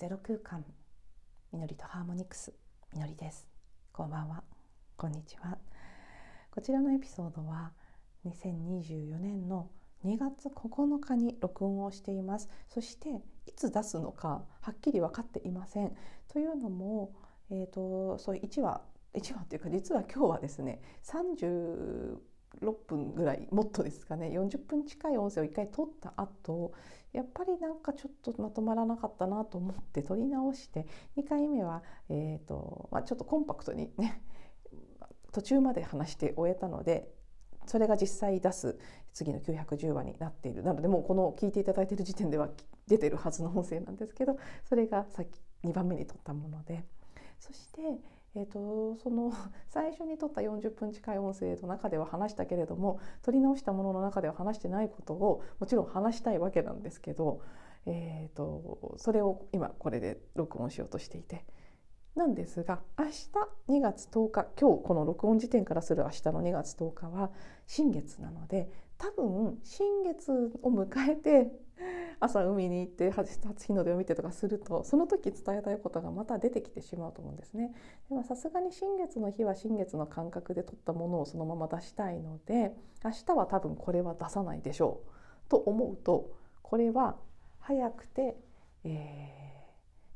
ゼロ空間みのりとハーモニクスみのりです。こんばんは。こんにちは。こちらのエピソードは2024年の2月9日に録音をしています。そしていつ出すのかはっきり分かっていません。というのもえーと、そういう1話1話っていうか実は今日はですね6分ぐらいもっとですかね。40分近い音声を1回撮った後やっぱりなんかちょっとまとまらなかったなと思って撮り直して2回目は、えーとまあ、ちょっとコンパクトにね途中まで話して終えたのでそれが実際出す次の910話になっている。なのでもうこの聞いていただいている時点では出てるはずの音声なんですけどそれがさっき2番目に撮ったもので。そして、えーと、その 最初に撮った40分近い音声の中では話したけれども撮り直したものの中では話してないことをもちろん話したいわけなんですけど、えーと、それを今これで録音しようとしていて。なんですが明日2月10日今日この録音時点からする明日の2月10日は新月なので多分新月を迎えて朝海に行って初日の出を見てとかするとその時伝えたいことがまた出てきてしまうと思うんですね。でさすがに新月の日は新月の感覚で撮ったものをそのまま出したいので明日は多分これは出さないでしょうと思うとこれは早くて、え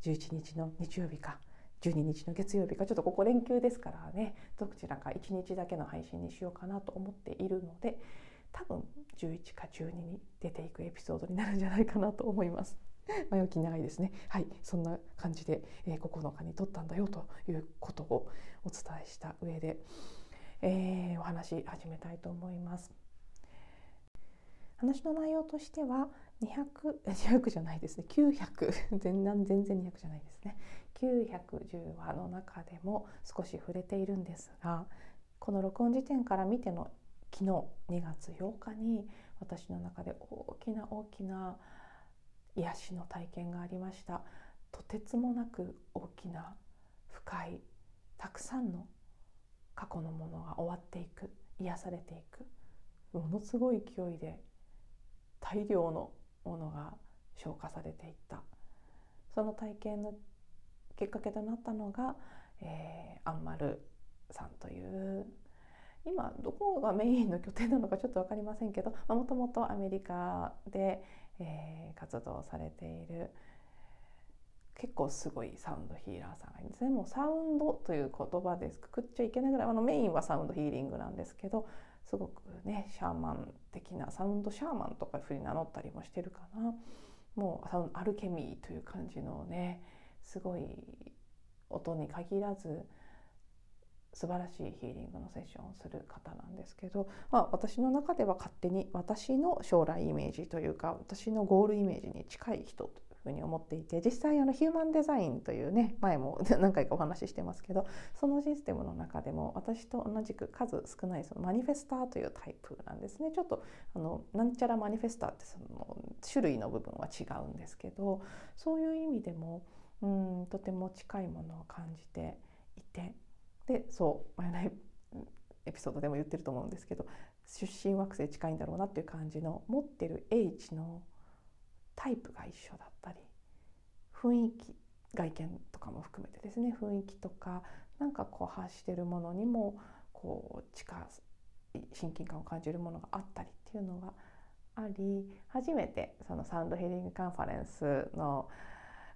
ー、11日の日曜日か12日の月曜日かちょっとここ連休ですからねどちらか1日だけの配信にしようかなと思っているので多分11か12に出ていくエピソードになるんじゃないかなと思います。前置き長いですね。はい、そんな感じで、えー、9日に撮ったんだよということをお伝えした上で、えー、お話始めたいと思います。話の内容としては200 200じゃないですね900 全全然200じゃないですね910話の中でも少し触れているんですがこの録音時点から見ての昨日2月8日に私の中で大きな大きな癒しの体験がありました。とてつもなく大きな深いたくさんの過去のものが終わっていく癒されていくものすごい勢いで大量のものが消化されていった。その体験のきっかけとなったのが、えー、アンマルさんという今どこがメインの拠点なのかちょっと分かりませんけどもともとアメリカで、えー、活動されている結構すごいサウンドヒーラーさんがいるんですね。もうサウンドという言葉でくくっちゃいけないぐらいあのメインはサウンドヒーリングなんですけどすごくねシャーマン的なサウンドシャーマンとかふうに名乗ったりもしてるかな。もうサウンアルケミーという感じのねすごい音に限らず素晴らしいヒーリングのセッションをする方なんですけど、まあ、私の中では勝手に私の将来イメージというか私のゴールイメージに近い人というふうに思っていて実際あのヒューマンデザインというね前も 何回かお話ししてますけどそのシステムの中でも私と同じく数少ないそのマニフェスターというタイプなんですね。ちょっとあのなんちゃらマニフェスターってその種類の部分は違うんですけどそういう意味でもうんとても近いものを感じていてでそう前のエピソードでも言ってると思うんですけど出身惑星近いんだろうなっていう感じの持ってる H のタイプが一緒だったり雰囲気外見とかも含めてですね雰囲気とかなんかこう発してるものにもこう近親近感を感じるものがあったりっていうのがあり初めてそのサウンドヒーリングカンファレンスの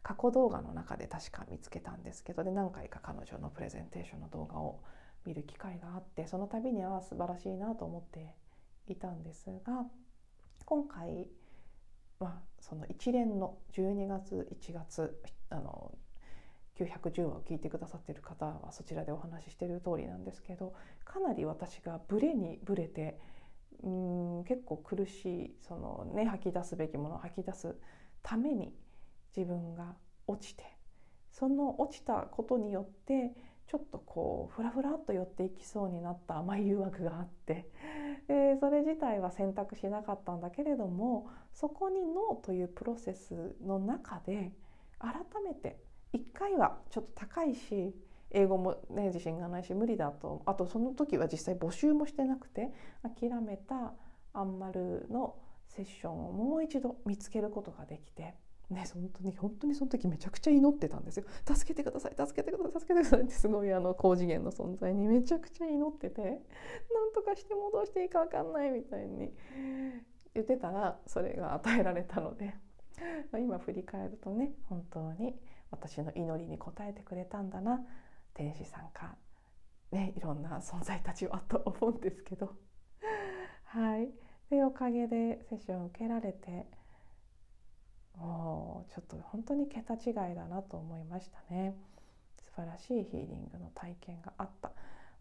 過去動画の中で確か見つけたんですけどで何回か彼女のプレゼンテーションの動画を見る機会があってその度には素晴らしいなと思っていたんですが今回はその一連の12月1月あの910話を聞いてくださっている方はそちらでお話ししている通りなんですけどかなり私がブレにブレてうん結構苦しいそのね吐き出すべきものを吐き出すために自分が落ちてその落ちたことによってちょっとこうふらふらっと寄っていきそうになった甘い誘惑があって。でそれ自体は選択しなかったんだけれどもそこにノーというプロセスの中で改めて一回はちょっと高いし英語もね自信がないし無理だとあとその時は実際募集もしてなくて諦めたアンマルのセッションをもう一度見つけることができて。ね本当に本当にその時めちゃくちゃ祈ってたんですよ。助けてください助けてください助けてください。ってすごいあの高次元の存在にめちゃくちゃ祈っててなんとかして戻していいか分かんないみたいに言ってたらそれが与えられたので、今振り返るとね本当に私の祈りに応えてくれたんだな天使さんか、ね、いろんな存在たちはと思うんですけど。はい。でおかげでセッションを受けられてもうちょっと本当に桁違いだなと思いましたね。素晴らしいヒーリングの体験があった。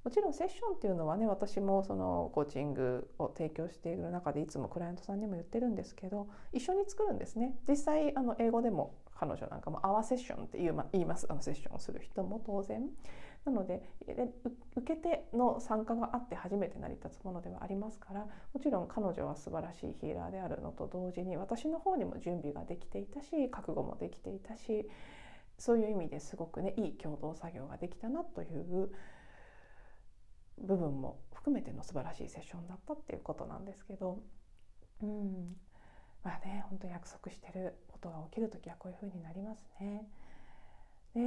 もちろんセッションっていうのはね私もそのコーチングを提供している中でいつもクライアントさんにも言ってるんですけど一緒に作るんですね。実際あの英語でも彼女なんかも「アワセッション」って言います。あのセッションをする人も当然。なので受け手の参加があって初めて成り立つものではありますからもちろん彼女は素晴らしいヒーラーであるのと同時に私の方にも準備ができていたし覚悟もできていたしそういう意味ですごくねいい共同作業ができたなという部分も含めての素晴らしいセッションだったっていうことなんですけど、うんまあね本当約束してることが起きる時はこういうふうになりますね。で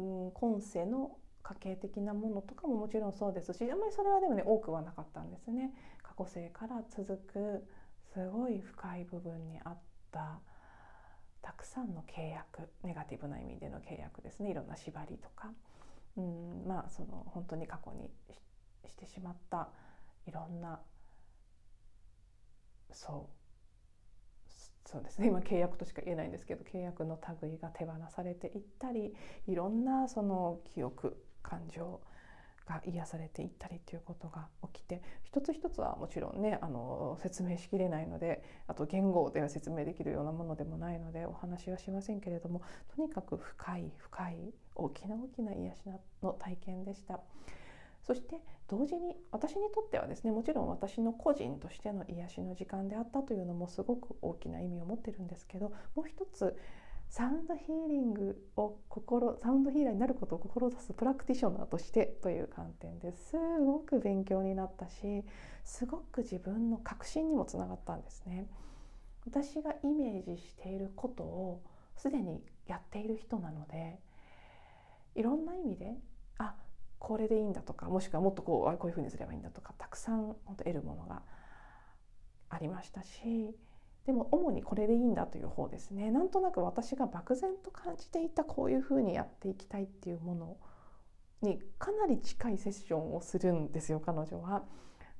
う、ん、今世の家系的なものとかももちろんそうですしあんまりそれはでもね多くはなかったんですね。過去世から続くすごい深い部分にあったたくさんの契約ネガティブな意味での契約ですねいろんな縛りとかうんまあその本当に過去にしてしまったいろんなそうそうですね今契約としか言えないんですけど契約の類が手放されていったりいろんなその記憶感情が癒されていったりということが起きて一つ一つはもちろんねあの説明しきれないのであと言語では説明できるようなものでもないのでお話はしませんけれどもとにかく深い深い大きな大きな癒しの体験でした。そして同時に私にとってはですねもちろん私の個人としての癒しの時間であったというのもすごく大きな意味を持ってるんですけどもう一つサウンドヒーリングを心サウンドヒーラーになることを志すプラクティショナーとしてという観点ですごく勉強になったしすごく自分の確信にもつながったんですね。私がイメージしていることをすでにやっている人なのでいろんな意味でこれでいいんだとかもしくはもっとこうこういうふうにすればいいんだとかたくさん本当得るものがありましたしでも主にこれでいいんだという方ですねなんとなく私が漠然と感じていたこういうふうにやっていきたいっていうものにかなり近いセッションをするんですよ彼女は。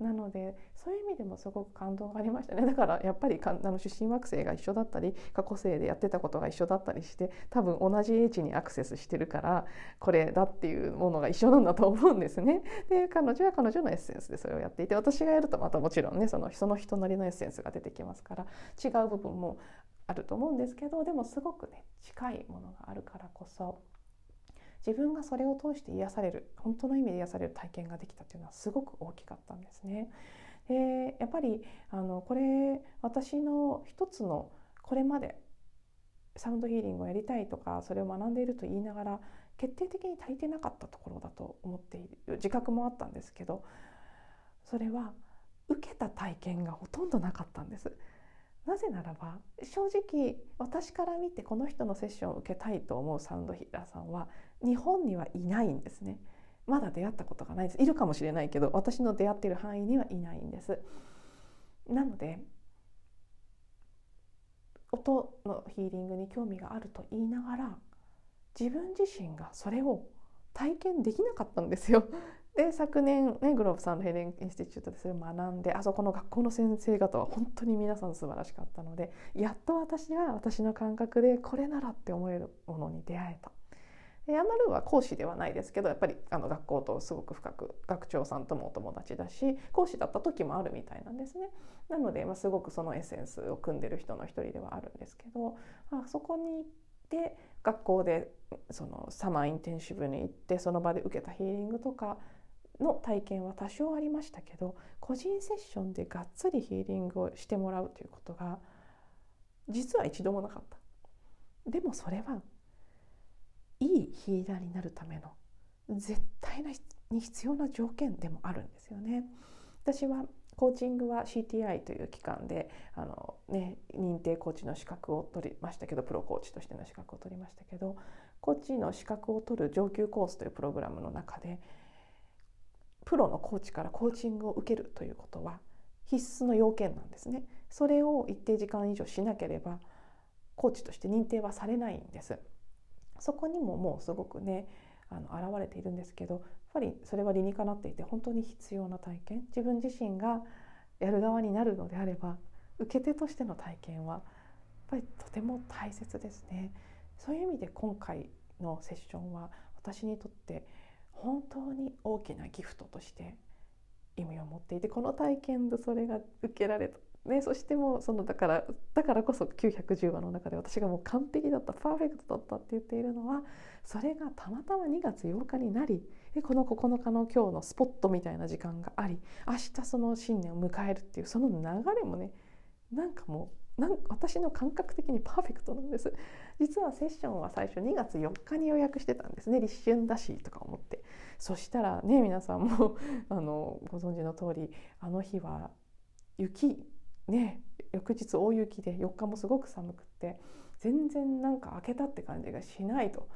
なのでそういう意味でもすごく感動がありましたね だからやっぱりかあの出身惑星が一緒だったり過去生でやってたことが一緒だったりして多分同じ英知にアクセスしてるからこれだっていうものが一緒なんだと思うんですね。で彼女は彼女のエッセンスでそれをやっていて私がやるとまたもちろんねそのその人なりのエッセンスが出てきますから違う部分もあると思うんですけどでもすごくね近いものがあるからこそ自分がそれを通して癒される本当の意味で癒される体験ができたというのはすごく大きかったんですね。でやっぱりあのこれ私の一つのこれまでサウンドヒーリングをやりたいとかそれを学んでいると言いながら決定的に足りてなかったところだと思っている自覚もあったんですけどそれは受けた体験がほとんどなかったんです。なぜならば正直私から見てこの人のセッションを受けたいと思うサウンドヒーラーさんは日本にはいないんですね。まだ出会ったことがないです。いるかもしれないけど私の出会っている範囲にはいないんです。なので音のヒーリングに興味があると言いながら自分自身がそれを体験できなかったんですよ。で昨年ねグローブサンドヘレンインスティチュートでそれを学んであそこの学校の先生方は本当に皆さん素晴らしかったのでやっと私は私の感覚でこれならって思えるものに出会えたでヤマルーは講師ではないですけどやっぱりあの学校とすごく深く学長さんともお友達だし講師だった時もあるみたいなんですね。なので、まあ、すごくそのエッセンスを組んでる人の一人ではあるんですけど、まあ、そこに行って学校でそのサマーインテンシブに行ってその場で受けたヒーリングとかの体験は多少ありましたけど個人セッションでがっつりヒーリングをしてもらうということが実は一度もなかった。でもそれはいいヒーラーになるための絶対に必要な条件でもあるんですよね。私はコーチングは CTI という機関であの、ね、認定コーチの資格を取りましたけどプロコーチとしての資格を取りましたけどコーチの資格を取る上級コースというプログラムの中でプロのコーチからコーチングを受けるということは必須の要件なんですね。それを一定時間以上しなければコーチとして認定はされないんです。そこにももうすごくねあの現れているんですけどやっぱりそれは理にかなっていて本当に必要な体験自分自身がやる側になるのであれば受け手としての体験はやっぱりとても大切ですね。そういう意味で今回のセッションは私にとって本当に大きなギフトとして意味を持っていてこの体験でそれが受けられた。ね、そしてもうそのだからだからこそ910話の中で私がもう完璧だったパーフェクトだったって言っているのはそれがたまたま2月8日になりこの9日の今日のスポットみたいな時間があり明日その新年を迎えるっていうその流れもねなんかもうなん私の感覚的にパーフェクトなんです。実はセッションは最初2月4日に予約してたんですね。立春だしとか思って。そしたらね皆さんもあのご存知の通りあの日は雪ね翌日大雪で4日もすごく寒くって全然なんか開けたって感じがしないと。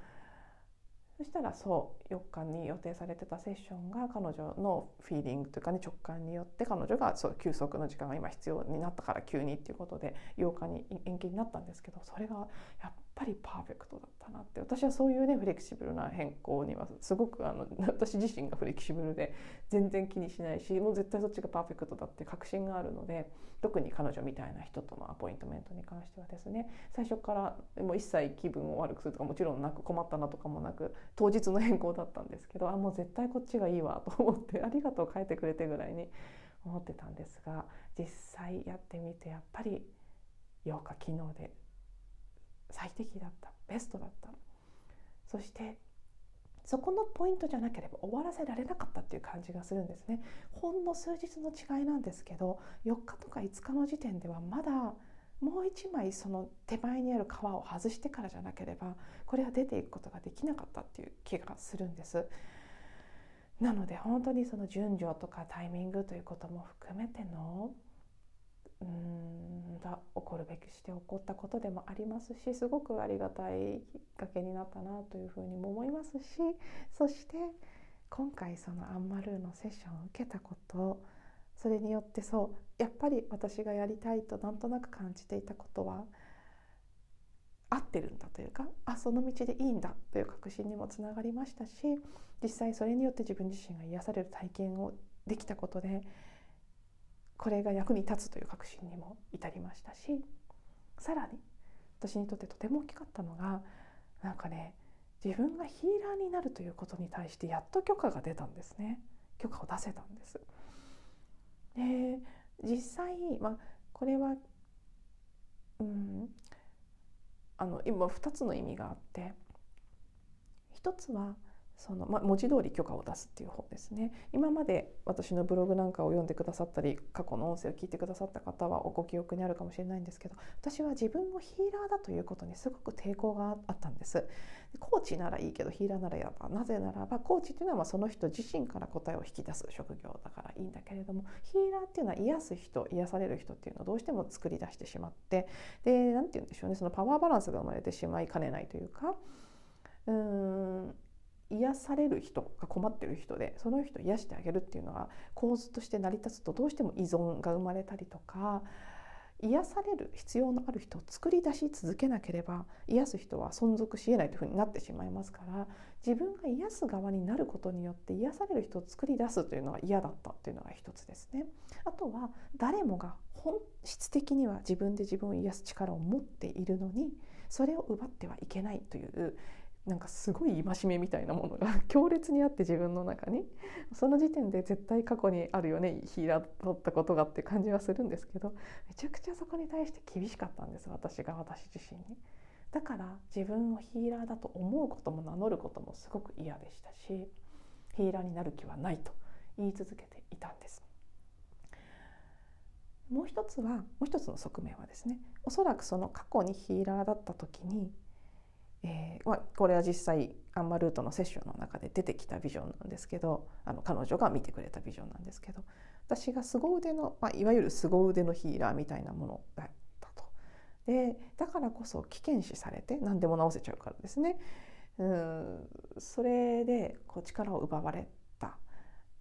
そしたらそう4日に予定されてたセッションが彼女のフィーリングというかね直感によって彼女がそう休息の時間が今必要になったから急にっていうことで8日に延期になったんですけどそれがやっぱりパーフェクトだったなって。私はそういうねフレキシブルな変更にはすごくあの 私自身がフレキシブルで全然気にしないしもう絶対そっちがパーフェクトだって確信があるので特に彼女みたいな人とのアポイントメントに関してはですね。最初からもう一切気分を悪くするとかもちろんなく困ったなとかもなく当日の変更だったんですけどあもう絶対こっちがいいわと思ってありがとう書いてくれてぐらいに思ってたんですが実際やってみてやっぱり8日昨日で最適だったベストだったそしてそこのポイントじゃなければ終わらせられなかったっていう感じがするんですね。ほんの数日の違いなんですけど4日とか5日の時点ではまだもう一枚その手前にある皮を外してからじゃなければこれは出ていくことができなかったっていう気がするんです。なので本当にその順序とかタイミングということも含めてのうんが起こるべきして起こったことでもありますしすごくありがたいきっかけになったなというふうにも思いますしそして今回そのアンマルーのセッションを受けたことそれによってそうやっぱり私がやりたいとなんとなく感じていたことは合ってるんだというかあその道でいいんだという確信にもつながりましたし実際それによって自分自身が癒される体験をできたことでこれが役に立つという確信にも至りましたしさらに私にとってとても大きかったのがなんかね自分がヒーラーになるということに対してやっと許可が出たんですね許可を出せたんです。で実際、まあ、これは、うん、あの今2つの意味があって1つはその、まあ、文字通り許可を出すっていう方ですね。今まで私のブログなんかを読んでくださったり過去の音声を聞いてくださった方はご記憶にあるかもしれないんですけど私は自分をヒーラーだということにすごく抵抗があったんです。コーチならいいけどヒーラーなら嫌だなぜならばコーチっていうのはまその人自身から答えを引き出す職業だからいいんだけれどもヒーラーっていうのは癒す人癒される人っていうのをどうしても作り出してしまってで何て言うんでしょうね。そのパワーバランスが生まれてしまいかねないというかうーん癒される人が困ってる人でその人を癒してあげるっていうのは構図として成り立つとどうしても依存が生まれたりとか癒される必要のある人を作り出し続けなければ癒す人は存続しえないというふうになってしまいますから自分が癒す側になることによって癒される人を作り出すというのが嫌だったというのが一つですね。あとは誰もが本質的には自分で自分を癒す力を持っているのにそれを奪ってはいけないというなんかすごい戒めみたいなものが 強烈にあって自分の中にその時点で絶対過去にあるよねヒーラーだったことがって感じはするんですけどめちゃくちゃそこに対して厳しかったんです私が私自身に。だから自分をヒーラーだと思うことも名乗ることもすごく嫌でしたしヒーラーになる気はないと言い続けていたんです。もう一つはもう一つの側面はですねおそらくその過去にヒーラーだった時にえー、これは実際アンマルートのセッションの中で出てきたビジョンなんですけどあの彼女が見てくれたビジョンなんですけど私が凄腕の、まあ、いわゆる凄腕のヒーラーみたいなものだったと。でだからこそ危険視されて何でも治せちゃうからですね。うんそれでこう力を奪われ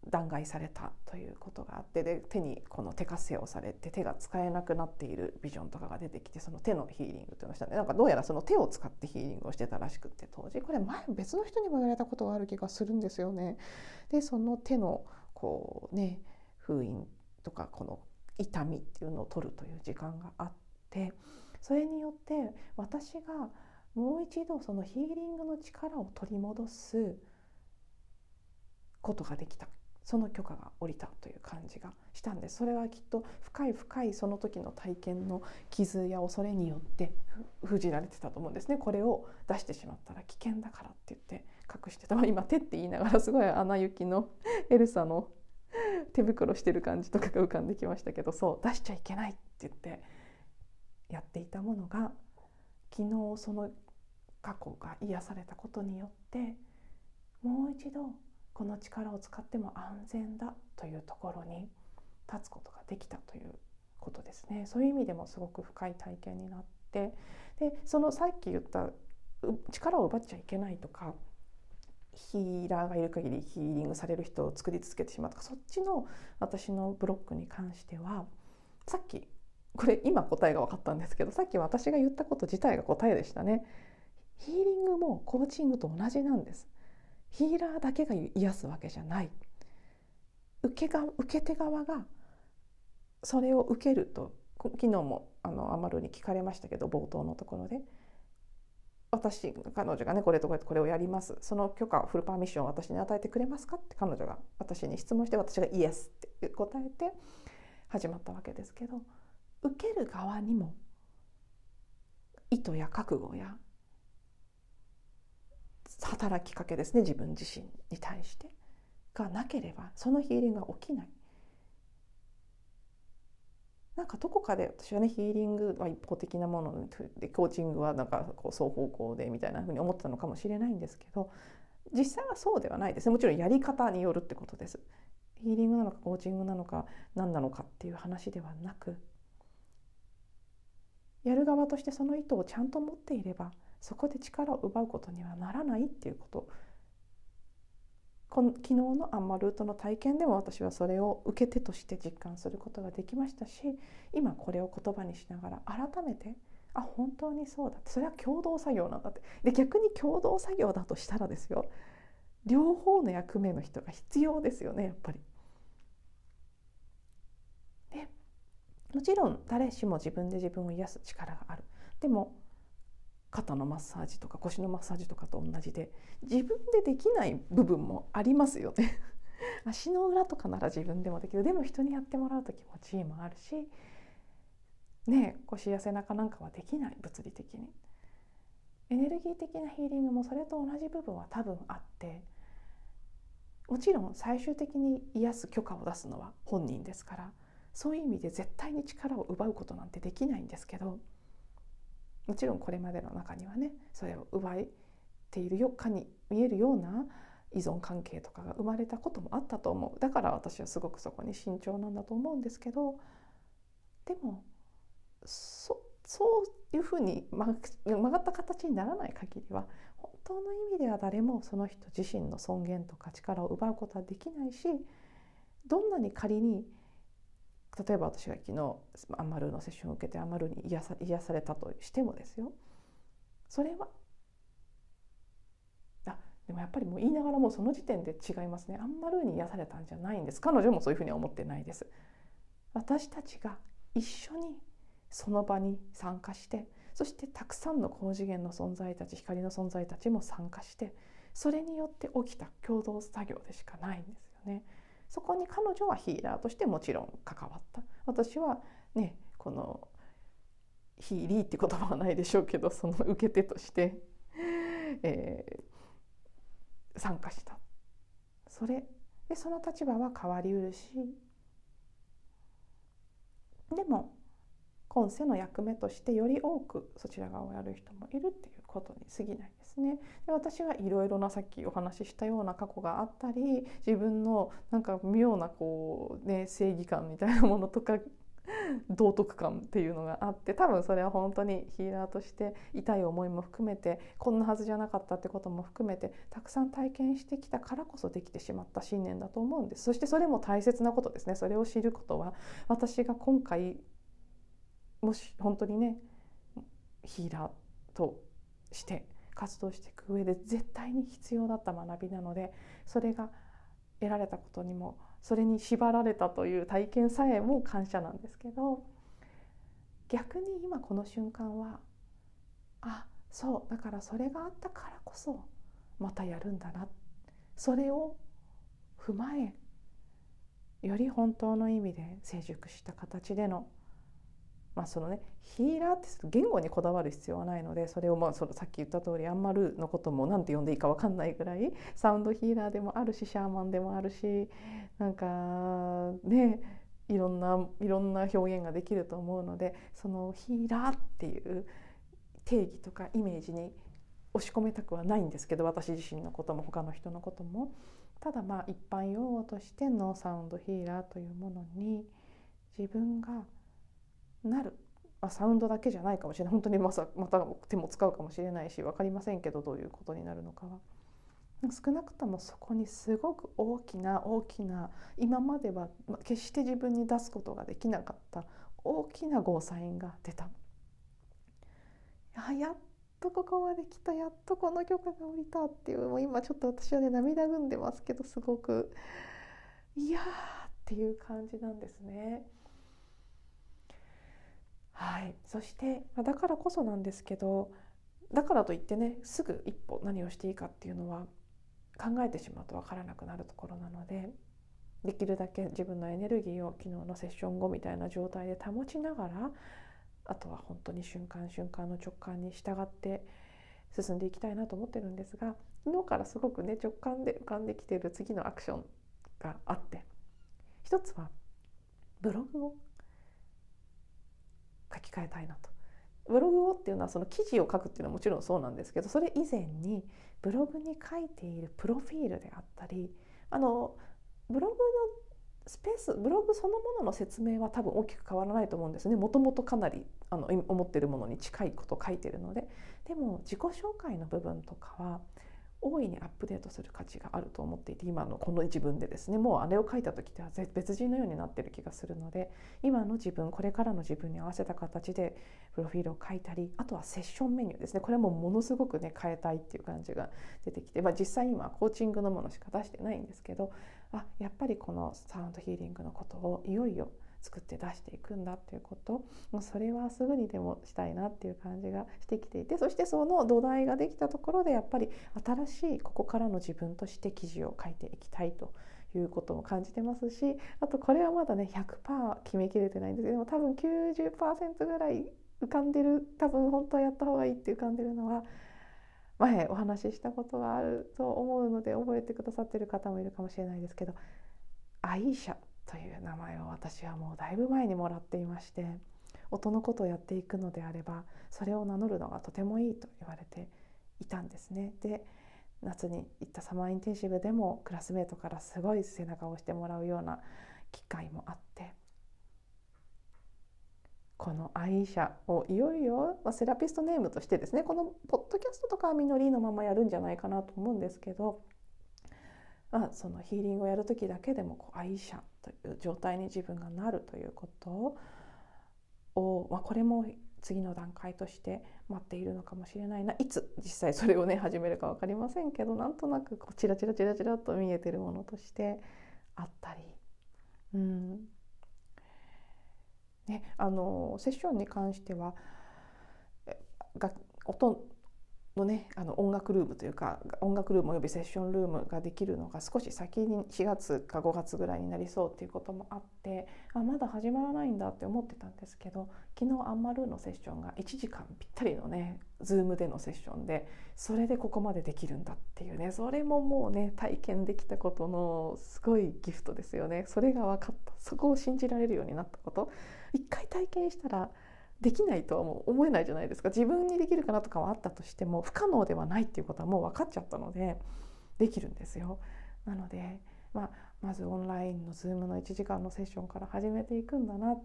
弾劾されたということがあってで手にこの手活性をされて手が使えなくなっているビジョンとかが出てきてその手のヒーリングというのをしたんでなんかどうやらその手を使ってヒーリングをしてたらしくって当時これ前別の人にも言われたことがある気がするんですよね。でその手のこうね封印とかこの痛みっていうのを取るという時間があってそれによって私がもう一度そのヒーリングの力を取り戻すことができたその許可が下りたという感じがしたんでそれはきっと深い深いその時の体験の傷や恐れによって封じられてたと思うんですね。これを出してしまったら危険だからって言って隠してた、まあ、今手って言いながらすごい穴行きのエルサの手袋してる感じとかが浮かんできましたけどそう出しちゃいけないって言ってやっていたものが昨日その過去が癒されたことによってもう一度この力を使っても安全だというところに立つことができたということですねそういう意味でもすごく深い体験になってでそのさっき言った力を奪っちゃいけないとかヒーラーがいる限りヒーリングされる人を作り続けてしまうとかそっちの私のブロックに関してはさっきこれ今答えが分かったんですけどさっき私が言ったこと自体が答えでしたね。ヒーリングもコーチングと同じなんです。ヒーラーだけが癒すわけじゃない。受けが受け手側がそれを受けると昨日もあのアマルに聞かれましたけど冒頭のところで私彼女がねこれとこれとこれをやります。その許可フルパーミッションを私に与えてくれますかって彼女が私に質問して私がイエスって答えて始まったわけですけど受ける側にも意図や覚悟や働きかけですね自分自身に対してがなければそのヒーリングが起きない。なんかどこかで私はねヒーリングは一方的なものでコーチングはなんかこう双方向でみたいなふうに思ってたのかもしれないんですけど実際はそうではないですねもちろんやり方によるってことです。ヒーリングなのかコーチングなのか何なのかっていう話ではなくやる側としてその意図をちゃんと持っていればそこで力を奪うことにはならないっていうこと。この昨日のアンマルートの体験でも私はそれを受け手として実感することができましたし今これを言葉にしながら改めてあ本当にそうだって。それは共同作業なんだって。で逆に共同作業だとしたらですよ。両方の役目の人が必要ですよねやっぱり。でもちろん誰しも自分で自分を癒す力がある。でも肩のマッサージとか腰のマッサージとかと同じで自分でできない部分もありますよね。足の裏とかなら自分でもできる。でも人にやってもらうと気持ちいいもあるしね腰や背中なんかはできない物理的に。エネルギー的なヒーリングもそれと同じ部分は多分あってもちろん最終的に癒す許可を出すのは本人ですからそういう意味で絶対に力を奪うことなんてできないんですけどもちろんこれまでの中にはねそれを奪っているよかに見えるような依存関係とかが生まれたこともあったと思う。だから私はすごくそこに慎重なんだと思うんですけどでもそそういうふうに曲がった形にならない限りは本当の意味では誰もその人自身の尊厳とか力を奪うことはできないしどんなに仮に例えば私が昨日アマルのセッションを受けてアマルに癒さ癒されたとしてもですよ。それはあでもやっぱりもう言いながらもうその時点で違いますね。アンマルーに癒されたんじゃないんです。彼女もそういうふうには思ってないです。私たちが一緒にその場に参加してそしてたくさんの高次元の存在たち光の存在たちも参加してそれによって起きた共同作業でしかないんですよね。こに彼女はヒーラーとしてもちろん関わった。私はねこのヒーリーって言葉はないでしょうけどその受け手として、えー、参加した。それでその立場は変わりうるしでも今世の役目としてより多くそちら側をやる人もいるっていう。ことに過ぎないですね。で私はいろいろなさっきお話ししたような過去があったり自分のなんか妙なこう、ね、正義感みたいなものとか 道徳感っていうのがあって多分それは本当にヒーラーとして痛い思いも含めてこんなはずじゃなかったってことも含めてたくさん体験してきたからこそできてしまった信念だと思うんですそしてそれも大切なことですねそれを知ることは私が今回もし本当にねヒーラーとして活動していく上で絶対に必要だった学びなのでそれが得られたことにもそれに縛られたという体験さえも感謝なんですけど逆に今この瞬間はあそうだからそれがあったからこそまたやるんだな。それを踏まえより本当の意味で成熟した形でのまあそのねヒーラーって言語にこだわる必要はないのでそれをまあそのさっき言った通りアンマルのことも何て呼んでいいか分かんないぐらいサウンドヒーラーでもあるしシャーマンでもあるしなんかねいろんないろんな表現ができると思うのでそのヒーラーっていう定義とかイメージに押し込めたくはないんですけど私自身のことも他の人のことも。ただまあ一般用語としてのサウンドヒーラーというものに自分がなる、あ、サウンドだけじゃないかもしれない本当にまさまた手も使うかもしれないし分かりませんけどどういうことになるのかは。少なくともそこにすごく大きな大きな今までは決して自分に出すことができなかった大きなゴーサインが出たやっとここまで来たやっとこの許可が下りたっていうもう今ちょっと私はね涙ぐんでますけどすごくいやーっていう感じなんですね。はい、そしてだからこそなんですけどだからといってねすぐ一歩何をしていいかっていうのは考えてしまうと分からなくなるところなのでできるだけ自分のエネルギーを昨日のセッション後みたいな状態で保ちながらあとは本当に瞬間瞬間の直感に従って進んでいきたいなと思ってるんですが昨日からすごくね直感で浮かんできている次のアクションがあって一つはブログを書き換えたいなと。ブログをっていうのはその記事を書くっていうのはもちろんそうなんですけどそれ以前にブログに書いているプロフィールであったりあのブログのスペースブログそのものの説明は多分大きく変わらないと思うんですねもともとかなりあの思ってるものに近いことを書いてるのででも自己紹介の部分とかは大いにアップデートする価値があると思っていて今のこの自分でですねもうあれを書いた時では別人のようになってる気がするので今の自分これからの自分に合わせた形でプロフィールを書いたりあとはセッションメニューですねこれもものすごくね変えたいっていう感じが出てきて、まあ、実際今コーチングのものしか出してないんですけどあやっぱりこのサウンドヒーリングのことをいよいよ作って出していくんだっていうこと。もうそれはすぐにでもしたいなっていう感じがしてきていてそしてその土台ができたところでやっぱり新しいここからの自分として記事を書いていきたいということも感じてますしあとこれはまだね100%決めきれてないんですけども多分90%ぐらい浮かんでる多分本当はやった方がいいって浮かんでるのは前お話ししたことがあると思うので覚えてくださってる方もいるかもしれないですけどアイシャという名前を私はもうだいぶ前にもらっていまして音のことをやっていくのであればそれを名乗るのがとてもいいと言われていたんですね。で夏に行ったサマーインテンシブでもクラスメートからすごい背中を押してもらうような機会もあってこの愛車をいよいよ、まあ、セラピストネームとしてですねこのポッドキャストとかはみのりのままやるんじゃないかなと思うんですけどまあ、そのヒーリングをやる時だけでもこう愛者という状態に自分がなるということを、まあ、これも次の段階として待っているのかもしれないないつ実際それをね始めるか分かりませんけどなんとなくこうチラチラチラチラと見えてるものとしてあったり。うんね、あのセッションに関してはが音のねあの音楽ルームというか音楽ルームおよびセッションルームができるのが少し先に4月か5月ぐらいになりそうっていうこともあってあまだ始まらないんだって思ってたんですけど昨日アンマルーのセッションが1時間ぴったりのね Zoom でのセッションでそれでここまでできるんだっていうねそれももうね体験できたことのすごいギフトですよね。それが分かった。そこを信じられるようになったこと。一回体験したらできないとはもう思えないじゃないですか自分にできるかなとかはあったとしても不可能ではないっていうことはもう分かっちゃったのでできるんですよ。なので、まあ、まずオンラインの Zoom の1時間のセッションから始めていくんだなっ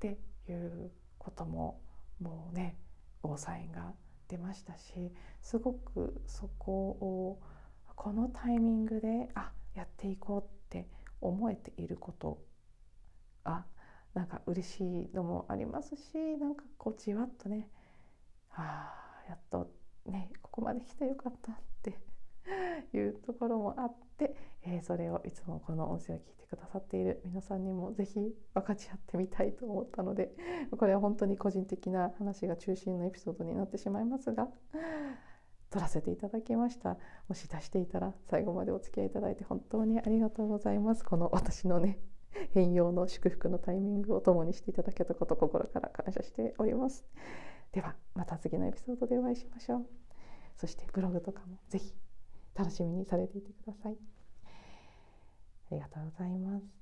ていうことももうねゴーサインが出ましたしすごくそこをこのタイミングであやっていこうって思えて嬉しいのもありますしなんかこうじわっとねああやっとねここまで来てよかったって いうところもあって、えー、それをいつもこの音声を聞いてくださっている皆さんにも是非分かち合ってみたいと思ったのでこれは本当に個人的な話が中心のエピソードになってしまいますが撮らせていただきました。もし出していたら最後までお付き合いいただいて本当にありがとうございます。この私のね変容の祝福のタイミングを共にしていただけたこと心から感謝しております。ではまた次のエピソードでお会いしましょう。そしてブログとかもぜひ楽しみにされていてください。ありがとうございます。